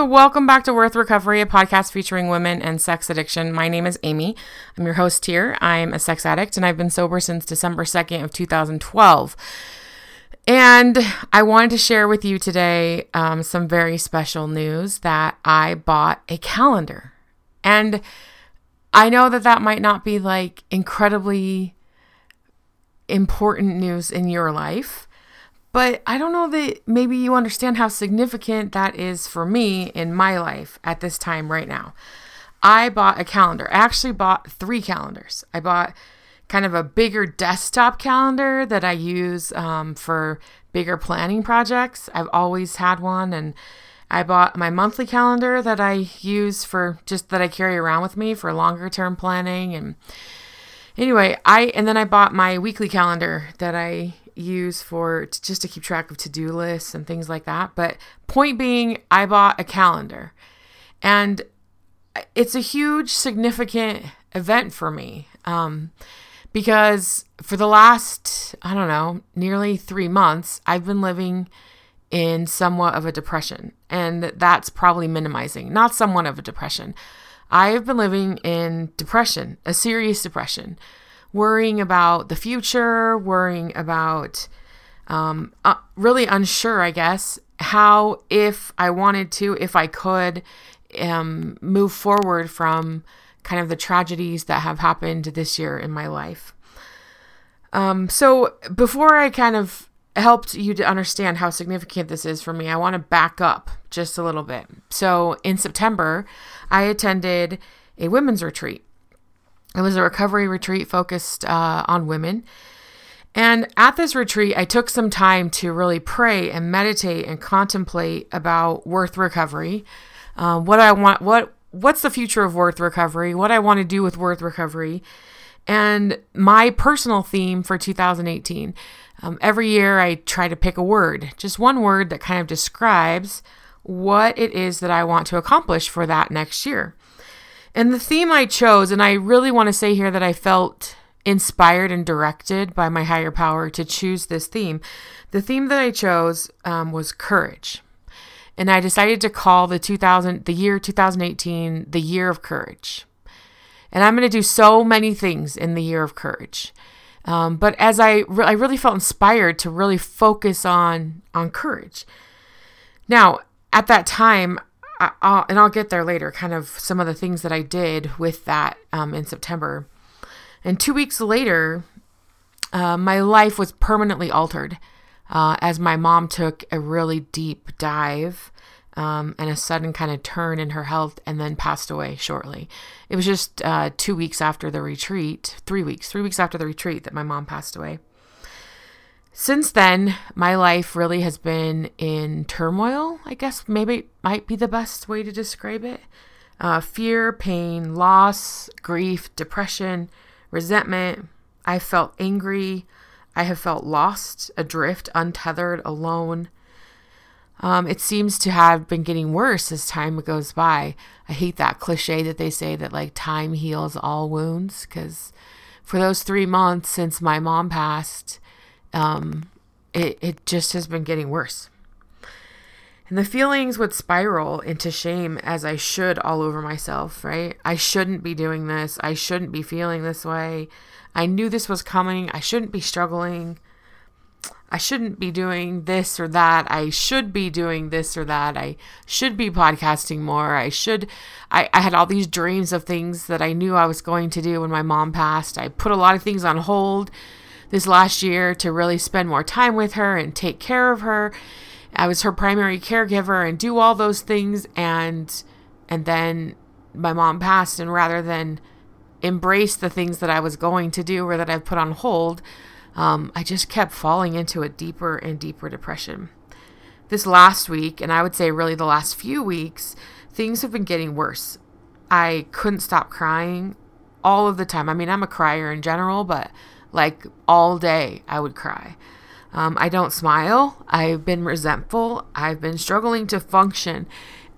Friends, welcome back to Worth Recovery, a podcast featuring women and sex addiction. My name is Amy. I'm your host here. I'm a sex addict and I've been sober since December 2nd of 2012. And I wanted to share with you today um, some very special news that I bought a calendar. And I know that that might not be like incredibly important news in your life. But I don't know that maybe you understand how significant that is for me in my life at this time right now. I bought a calendar. I actually bought three calendars. I bought kind of a bigger desktop calendar that I use um, for bigger planning projects. I've always had one. And I bought my monthly calendar that I use for just that I carry around with me for longer term planning. And anyway, I, and then I bought my weekly calendar that I use for just to keep track of to-do lists and things like that. But point being, I bought a calendar. And it's a huge significant event for me. Um, because for the last, I don't know, nearly 3 months, I've been living in somewhat of a depression. And that's probably minimizing, not somewhat of a depression. I've been living in depression, a serious depression worrying about the future, worrying about um, uh, really unsure, I guess, how, if I wanted to, if I could um, move forward from kind of the tragedies that have happened this year in my life. Um, so before I kind of helped you to understand how significant this is for me, I want to back up just a little bit. So in September, I attended a women's retreat it was a recovery retreat focused uh, on women. And at this retreat, I took some time to really pray and meditate and contemplate about worth recovery, uh, what I want, what what's the future of worth recovery, what I want to do with worth recovery, and my personal theme for 2018. Um, every year, I try to pick a word, just one word that kind of describes what it is that I want to accomplish for that next year. And the theme I chose, and I really want to say here that I felt inspired and directed by my higher power to choose this theme. The theme that I chose um, was courage. And I decided to call the 2000 the year 2018 the year of courage. And I'm going to do so many things in the year of courage. Um, but as I re- I really felt inspired to really focus on on courage. Now, at that time, I, will and I'll get there later, kind of some of the things that I did with that um, in September. And two weeks later, uh, my life was permanently altered uh, as my mom took a really deep dive um, and a sudden kind of turn in her health and then passed away shortly. It was just uh, two weeks after the retreat, three weeks, three weeks after the retreat that my mom passed away. Since then, my life really has been in turmoil, I guess maybe might be the best way to describe it. Uh, fear, pain, loss, grief, depression, resentment. I felt angry. I have felt lost, adrift, untethered, alone. Um, it seems to have been getting worse as time goes by. I hate that cliche that they say that like time heals all wounds because for those three months since my mom passed, um, it, it just has been getting worse. And the feelings would spiral into shame as I should all over myself, right? I shouldn't be doing this. I shouldn't be feeling this way. I knew this was coming. I shouldn't be struggling. I shouldn't be doing this or that. I should be doing this or that. I should be podcasting more. I should. I, I had all these dreams of things that I knew I was going to do when my mom passed. I put a lot of things on hold this last year to really spend more time with her and take care of her. I was her primary caregiver and do all those things and and then my mom passed and rather than embrace the things that I was going to do or that I've put on hold, um, I just kept falling into a deeper and deeper depression. this last week, and I would say really the last few weeks, things have been getting worse. I couldn't stop crying all of the time. I mean, I'm a crier in general, but like all day I would cry. Um, I don't smile. I've been resentful. I've been struggling to function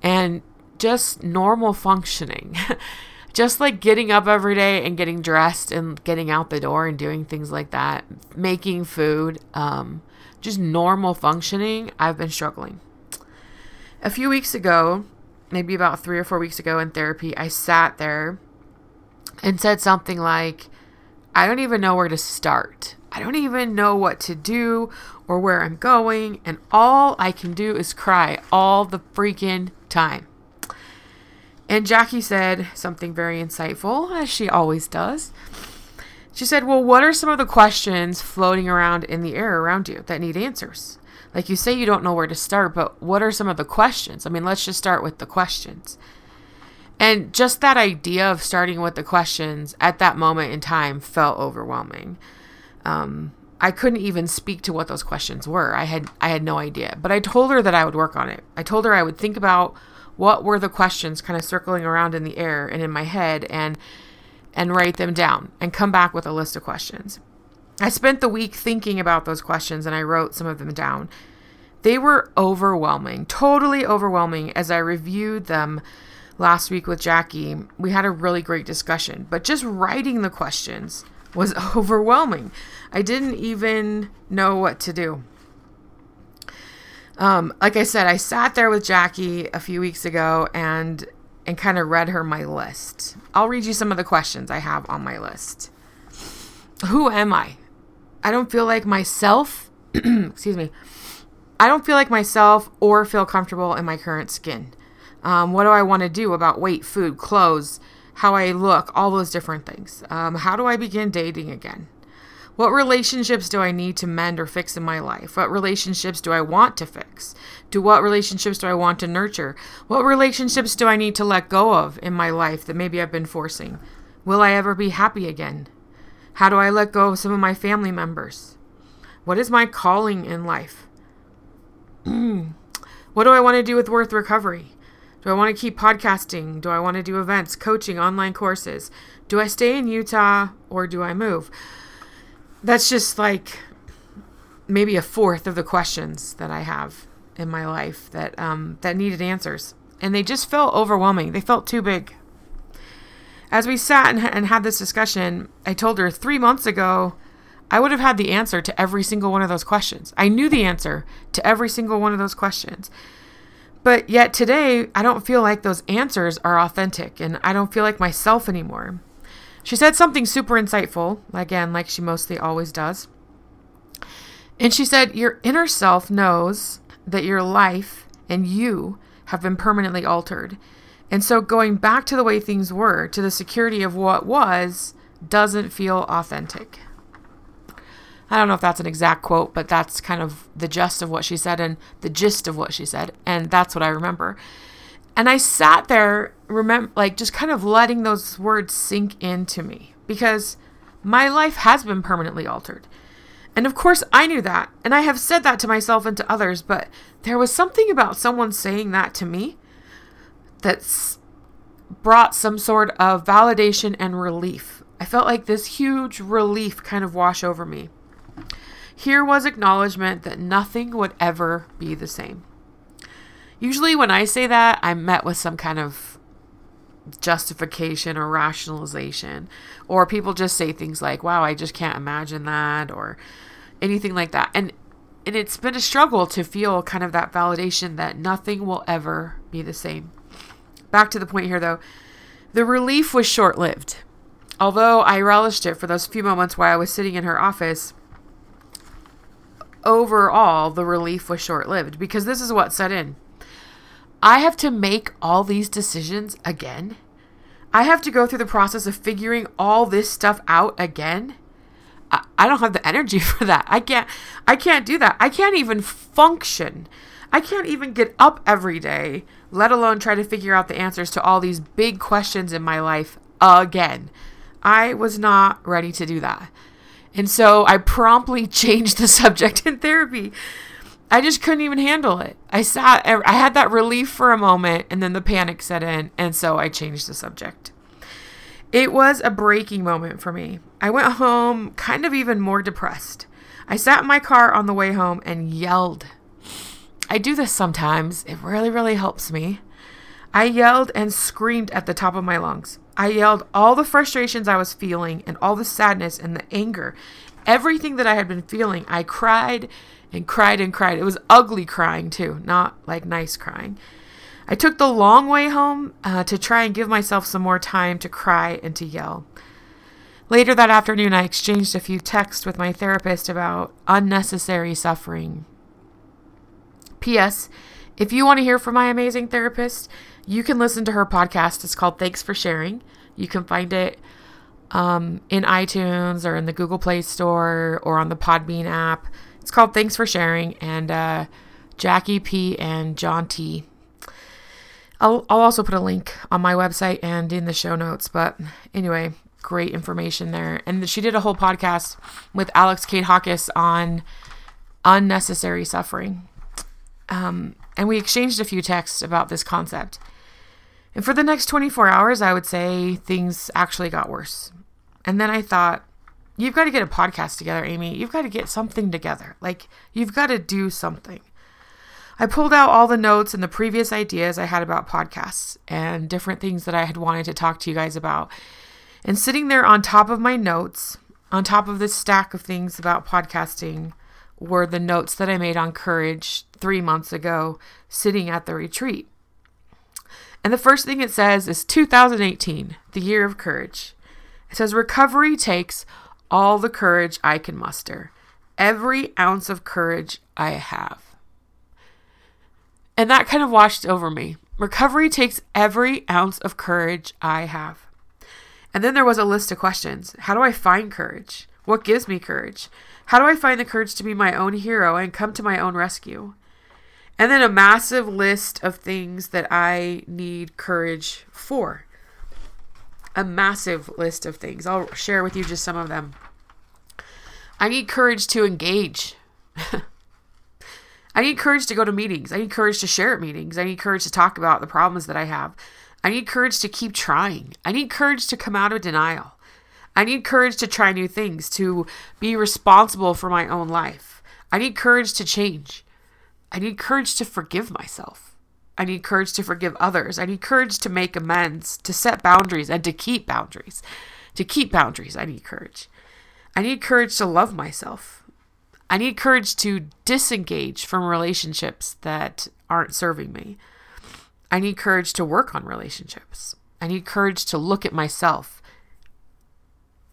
and just normal functioning. just like getting up every day and getting dressed and getting out the door and doing things like that, making food, um, just normal functioning, I've been struggling. A few weeks ago, maybe about three or four weeks ago in therapy, I sat there and said something like, I don't even know where to start. I don't even know what to do or where I'm going, and all I can do is cry all the freaking time. And Jackie said something very insightful, as she always does. She said, Well, what are some of the questions floating around in the air around you that need answers? Like you say, you don't know where to start, but what are some of the questions? I mean, let's just start with the questions. And just that idea of starting with the questions at that moment in time felt overwhelming. Um, I couldn't even speak to what those questions were. I had I had no idea. But I told her that I would work on it. I told her I would think about what were the questions kind of circling around in the air and in my head and and write them down and come back with a list of questions. I spent the week thinking about those questions and I wrote some of them down. They were overwhelming, totally overwhelming as I reviewed them last week with Jackie. We had a really great discussion, but just writing the questions was overwhelming. I didn't even know what to do. Um, like I said, I sat there with Jackie a few weeks ago and and kind of read her my list. I'll read you some of the questions I have on my list. Who am I? I don't feel like myself. excuse me. I don't feel like myself or feel comfortable in my current skin. Um, what do I want to do about weight, food, clothes, how I look, all those different things? Um, how do I begin dating again? What relationships do I need to mend or fix in my life? What relationships do I want to fix? Do what relationships do I want to nurture? What relationships do I need to let go of in my life that maybe I've been forcing? Will I ever be happy again? How do I let go of some of my family members? What is my calling in life? what do I want to do with Worth Recovery? Do I want to keep podcasting? Do I want to do events, coaching, online courses? Do I stay in Utah or do I move? that's just like maybe a fourth of the questions that I have in my life that um, that needed answers, and they just felt overwhelming. They felt too big. As we sat and, and had this discussion, I told her three months ago I would have had the answer to every single one of those questions. I knew the answer to every single one of those questions. But yet today, I don't feel like those answers are authentic and I don't feel like myself anymore. She said something super insightful, again, like she mostly always does. And she said, Your inner self knows that your life and you have been permanently altered. And so going back to the way things were, to the security of what was, doesn't feel authentic. I don't know if that's an exact quote, but that's kind of the gist of what she said and the gist of what she said. And that's what I remember. And I sat there, remember, like just kind of letting those words sink into me because my life has been permanently altered. And of course, I knew that. And I have said that to myself and to others, but there was something about someone saying that to me that's brought some sort of validation and relief. I felt like this huge relief kind of wash over me. Here was acknowledgement that nothing would ever be the same. Usually, when I say that, I'm met with some kind of justification or rationalization, or people just say things like, wow, I just can't imagine that, or anything like that. And and it's been a struggle to feel kind of that validation that nothing will ever be the same. Back to the point here though, the relief was short lived. Although I relished it for those few moments while I was sitting in her office, overall the relief was short lived because this is what set in. I have to make all these decisions again. I have to go through the process of figuring all this stuff out again. I, I don't have the energy for that. I can't I can't do that. I can't even function. I can't even get up every day, let alone try to figure out the answers to all these big questions in my life again. I was not ready to do that. And so I promptly changed the subject in therapy I just couldn't even handle it. I sat, I had that relief for a moment, and then the panic set in, and so I changed the subject. It was a breaking moment for me. I went home kind of even more depressed. I sat in my car on the way home and yelled. I do this sometimes, it really, really helps me. I yelled and screamed at the top of my lungs. I yelled all the frustrations I was feeling and all the sadness and the anger. Everything that I had been feeling, I cried and cried and cried. It was ugly crying too, not like nice crying. I took the long way home uh, to try and give myself some more time to cry and to yell. Later that afternoon, I exchanged a few texts with my therapist about unnecessary suffering. P.S. If you want to hear from my amazing therapist, you can listen to her podcast. It's called Thanks for Sharing. You can find it um, in iTunes or in the Google Play Store or on the Podbean app. It's called Thanks for Sharing, and uh, Jackie P. and John T. I'll, I'll also put a link on my website and in the show notes. But anyway, great information there. And she did a whole podcast with Alex Katehakis on unnecessary suffering. Um, and we exchanged a few texts about this concept. And for the next 24 hours, I would say things actually got worse. And then I thought, You've got to get a podcast together, Amy. You've got to get something together. Like, you've got to do something. I pulled out all the notes and the previous ideas I had about podcasts and different things that I had wanted to talk to you guys about. And sitting there on top of my notes, on top of this stack of things about podcasting, were the notes that I made on courage three months ago, sitting at the retreat. And the first thing it says is 2018, the year of courage. It says recovery takes all the courage I can muster, every ounce of courage I have. And that kind of washed over me. Recovery takes every ounce of courage I have. And then there was a list of questions. How do I find courage? What gives me courage? How do I find the courage to be my own hero and come to my own rescue? And then a massive list of things that I need courage for a massive list of things. I'll share with you just some of them. I need courage to engage. I need courage to go to meetings. I need courage to share at meetings. I need courage to talk about the problems that I have. I need courage to keep trying. I need courage to come out of denial. I need courage to try new things, to be responsible for my own life. I need courage to change. I need courage to forgive myself. I need courage to forgive others. I need courage to make amends, to set boundaries, and to keep boundaries. To keep boundaries, I need courage. I need courage to love myself. I need courage to disengage from relationships that aren't serving me. I need courage to work on relationships. I need courage to look at myself.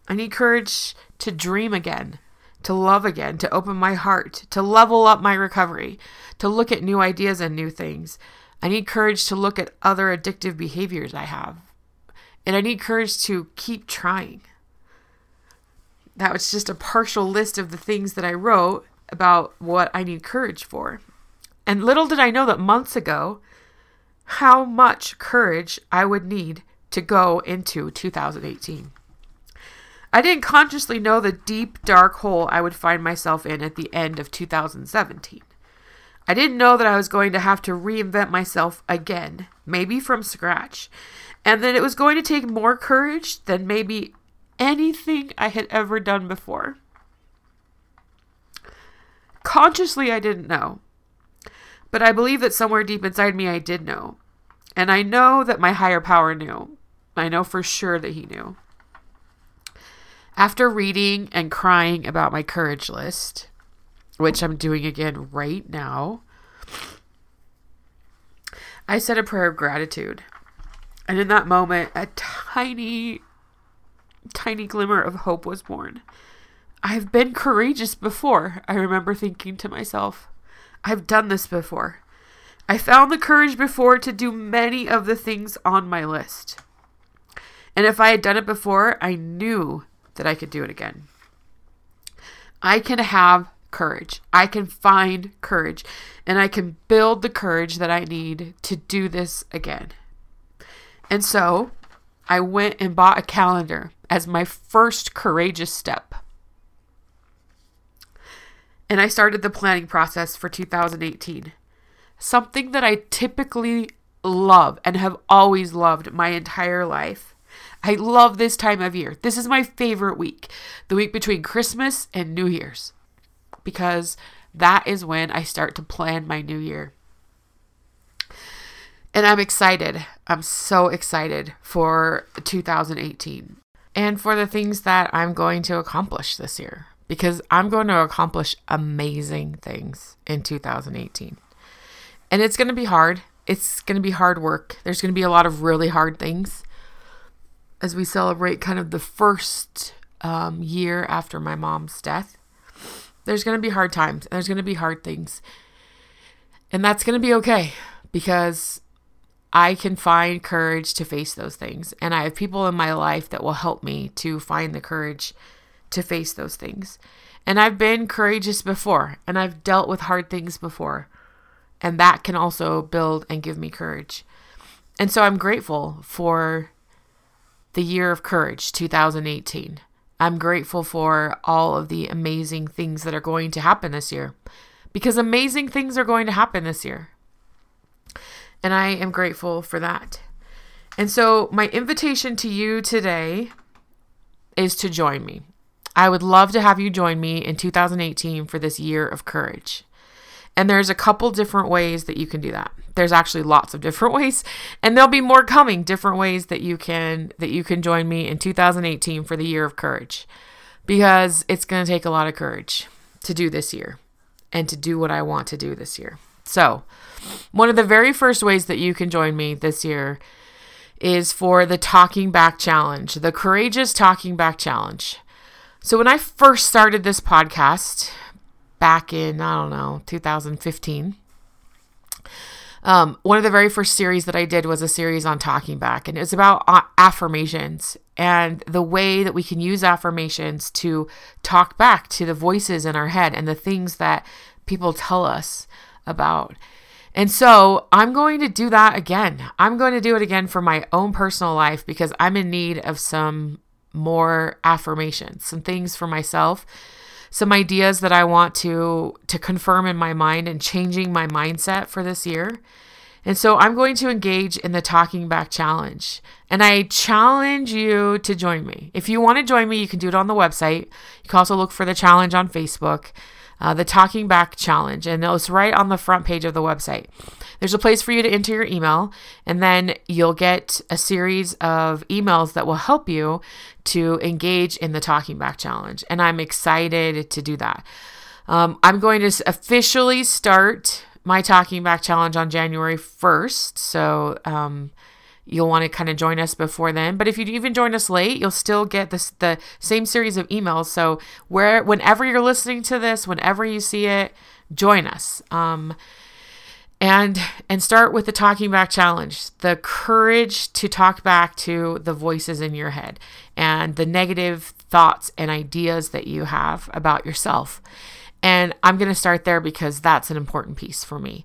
I need courage to dream again, to love again, to open my heart, to level up my recovery, to look at new ideas and new things, I need courage to look at other addictive behaviors I have. And I need courage to keep trying. That was just a partial list of the things that I wrote about what I need courage for. And little did I know that months ago, how much courage I would need to go into 2018. I didn't consciously know the deep, dark hole I would find myself in at the end of 2017. I didn't know that I was going to have to reinvent myself again, maybe from scratch, and that it was going to take more courage than maybe anything I had ever done before. Consciously, I didn't know, but I believe that somewhere deep inside me I did know. And I know that my higher power knew. I know for sure that he knew. After reading and crying about my courage list, which I'm doing again right now, I said a prayer of gratitude. And in that moment, a tiny, tiny glimmer of hope was born. I've been courageous before, I remember thinking to myself. I've done this before. I found the courage before to do many of the things on my list. And if I had done it before, I knew that I could do it again. I can have courage. I can find courage and I can build the courage that I need to do this again. And so I went and bought a calendar as my first courageous step. and I started the planning process for 2018. Something that I typically love and have always loved my entire life. I love this time of year. This is my favorite week, the week between Christmas and New Year's, because that is when I start to plan my new year. And I'm excited. I'm so excited for 2018 and for the things that I'm going to accomplish this year because I'm going to accomplish amazing things in 2018. And it's going to be hard. It's going to be hard work. There's going to be a lot of really hard things as we celebrate kind of the first um, year after my mom's death. There's going to be hard times. There's going to be hard things. And that's going to be okay because I can find courage to face those things. And I have people in my life that will help me to find the courage to face those things. And I've been courageous before, and I've dealt with hard things before. And that can also build and give me courage. And so I'm grateful for the year of courage, 2018. I'm grateful for all of the amazing things that are going to happen this year because amazing things are going to happen this year. And I am grateful for that. And so, my invitation to you today is to join me. I would love to have you join me in 2018 for this year of courage. And there's a couple different ways that you can do that. There's actually lots of different ways, and there'll be more coming different ways that you can that you can join me in 2018 for the year of courage. Because it's going to take a lot of courage to do this year and to do what I want to do this year. So, one of the very first ways that you can join me this year is for the Talking Back Challenge, the Courageous Talking Back Challenge. So, when I first started this podcast back in, I don't know, 2015, um, one of the very first series that I did was a series on talking back, and it was about uh, affirmations and the way that we can use affirmations to talk back to the voices in our head and the things that people tell us about. And so I'm going to do that again. I'm going to do it again for my own personal life because I'm in need of some more affirmations, some things for myself, some ideas that I want to to confirm in my mind and changing my mindset for this year. And so I'm going to engage in the Talking Back Challenge. And I challenge you to join me. If you want to join me, you can do it on the website. You can also look for the challenge on Facebook uh, the Talking Back Challenge, and it's right on the front page of the website. There's a place for you to enter your email, and then you'll get a series of emails that will help you to engage in the Talking Back Challenge. And I'm excited to do that. Um, I'm going to officially start my Talking Back Challenge on January 1st. So, um, you'll want to kind of join us before then. But if you even join us late, you'll still get this the same series of emails. So where whenever you're listening to this, whenever you see it, join us. Um, and and start with the talking back challenge the courage to talk back to the voices in your head and the negative thoughts and ideas that you have about yourself and i'm going to start there because that's an important piece for me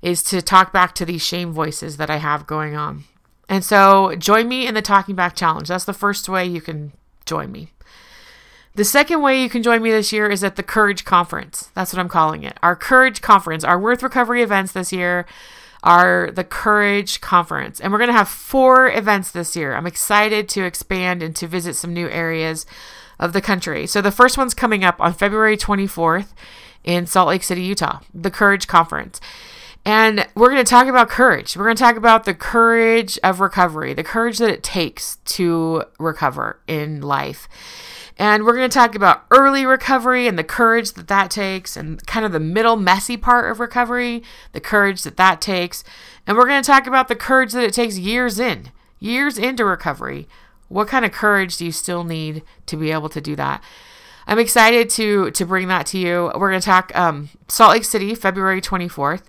is to talk back to these shame voices that i have going on and so join me in the Talking Back Challenge. That's the first way you can join me. The second way you can join me this year is at the Courage Conference. That's what I'm calling it. Our Courage Conference, our Worth Recovery events this year are the Courage Conference. And we're going to have four events this year. I'm excited to expand and to visit some new areas of the country. So the first one's coming up on February 24th in Salt Lake City, Utah, the Courage Conference. And we're going to talk about courage. We're going to talk about the courage of recovery, the courage that it takes to recover in life. And we're going to talk about early recovery and the courage that that takes, and kind of the middle messy part of recovery, the courage that that takes. And we're going to talk about the courage that it takes years in, years into recovery. What kind of courage do you still need to be able to do that? I'm excited to to bring that to you. We're going to talk um, Salt Lake City, February 24th.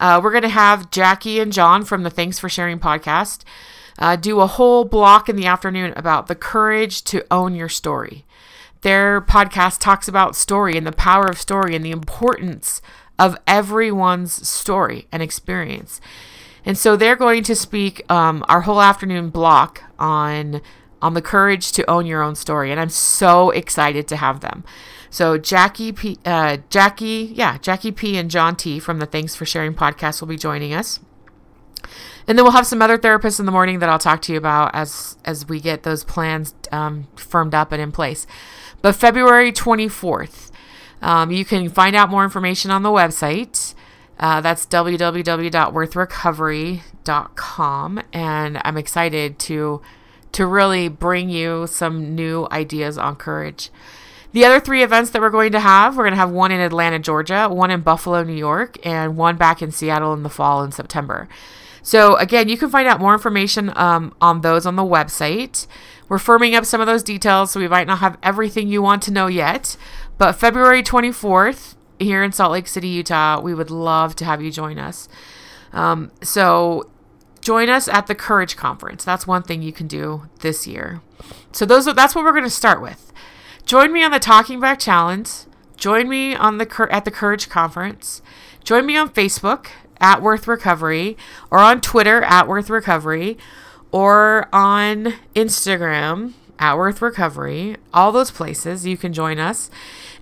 Uh, we're going to have Jackie and John from the Thanks for Sharing podcast uh, do a whole block in the afternoon about the courage to own your story. Their podcast talks about story and the power of story and the importance of everyone's story and experience. And so they're going to speak um, our whole afternoon block on on the courage to own your own story. And I'm so excited to have them So Jackie P, uh, Jackie, yeah, Jackie P and John T from the Thanks for Sharing podcast will be joining us. And then we'll have some other therapists in the morning that I'll talk to you about as as we get those plans um, firmed up and in place. But February 24th, um, you can find out more information on the website. Uh, that's www.worthrecovery.com, and I'm excited to to really bring you some new ideas on courage. The other three events that we're going to have, we're going to have one in Atlanta, Georgia, one in Buffalo, New York, and one back in Seattle in the fall in September. So, again, you can find out more information um, on those on the website. We're firming up some of those details, so we might not have everything you want to know yet. But February 24th, here in Salt Lake City, Utah, we would love to have you join us. Um, so, join us at the Courage Conference. That's one thing you can do this year. So, those are, that's what we're going to start with. Join me on the Talking Back Challenge. Join me on the at the Courage Conference. Join me on Facebook at Worth Recovery or on Twitter at Worth Recovery or on Instagram at Worth Recovery. All those places you can join us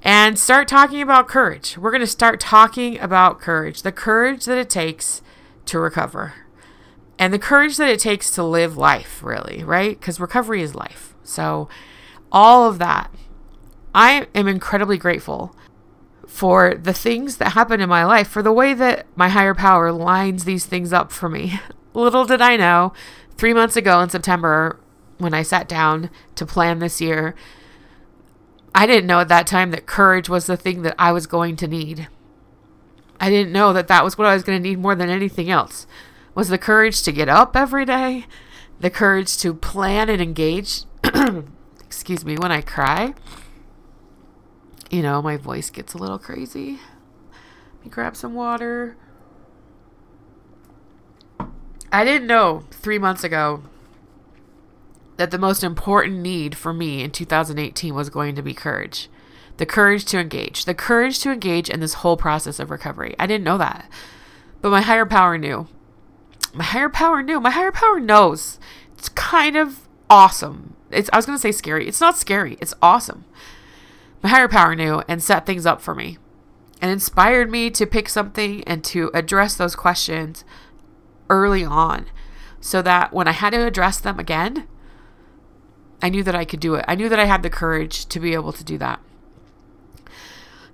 and start talking about courage. We're going to start talking about courage, the courage that it takes to recover, and the courage that it takes to live life, really, right? Because recovery is life. So, all of that. I am incredibly grateful for the things that happen in my life, for the way that my higher power lines these things up for me. Little did I know, three months ago in September, when I sat down to plan this year, I didn't know at that time that courage was the thing that I was going to need. I didn't know that that was what I was going to need more than anything else. Was the courage to get up every day, the courage to plan and engage. excuse me, when I cry you know, my voice gets a little crazy. Let me grab some water. I didn't know three months ago that the most important need for me in 2018 was going to be courage. The courage to engage. The courage to engage in this whole process of recovery. I didn't know that. But my higher power knew. My higher power knew. My higher power knows. It's kind of awesome. It's I was going to say scary. It's not scary. It's awesome my higher power knew and set things up for me and inspired me to pick something and to address those questions early on so that when I had to address them again, I knew that I could do it. I knew that I had the courage to be able to do that.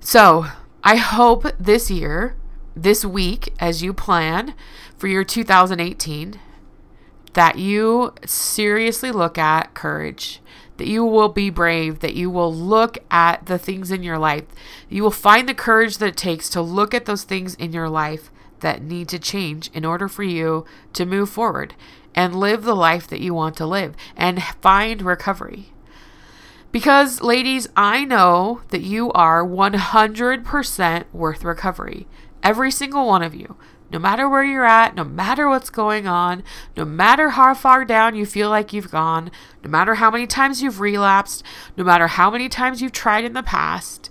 So I hope this year, this week, as you plan for your 2018, that you seriously look at courage that you will be brave, that you will look at the things in your life. You will find the courage that it takes to look at those things in your life that need to change in order for you to move forward and live the life that you want to live and find recovery. Because, ladies, I know that you are 100% worth recovery. Every single one of you no matter where you're at, no matter what's going on, no matter how far down you feel like you've gone, no matter how many times you've relapsed, no matter how many times you've tried in the past,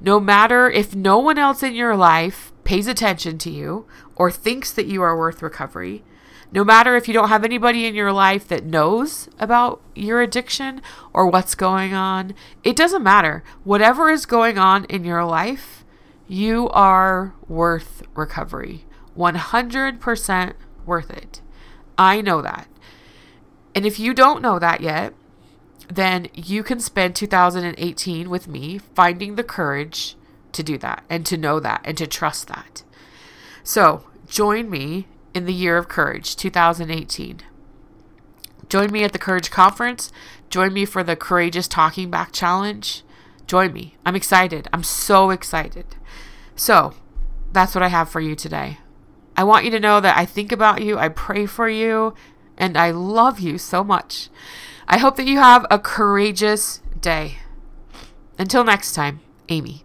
no matter if no one else in your life pays attention to you or thinks that you are worth recovery, no matter if you don't have anybody in your life that knows about your addiction or what's going on, it doesn't matter. Whatever is going on in your life, you are worth recovery. 100% worth it. I know that. And if you don't know that yet, then you can spend 2018 with me finding the courage to do that and to know that and to trust that. So, join me in the year of courage 2018. Join me at the Courage Conference. Join me for the Courageous Talking Back Challenge. Join me. I'm excited. I'm so excited. So, that's what I have for you today. I want you to know that I think about you, I pray for you, and I love you so much. I hope that you have a courageous day. Until next time, Amy.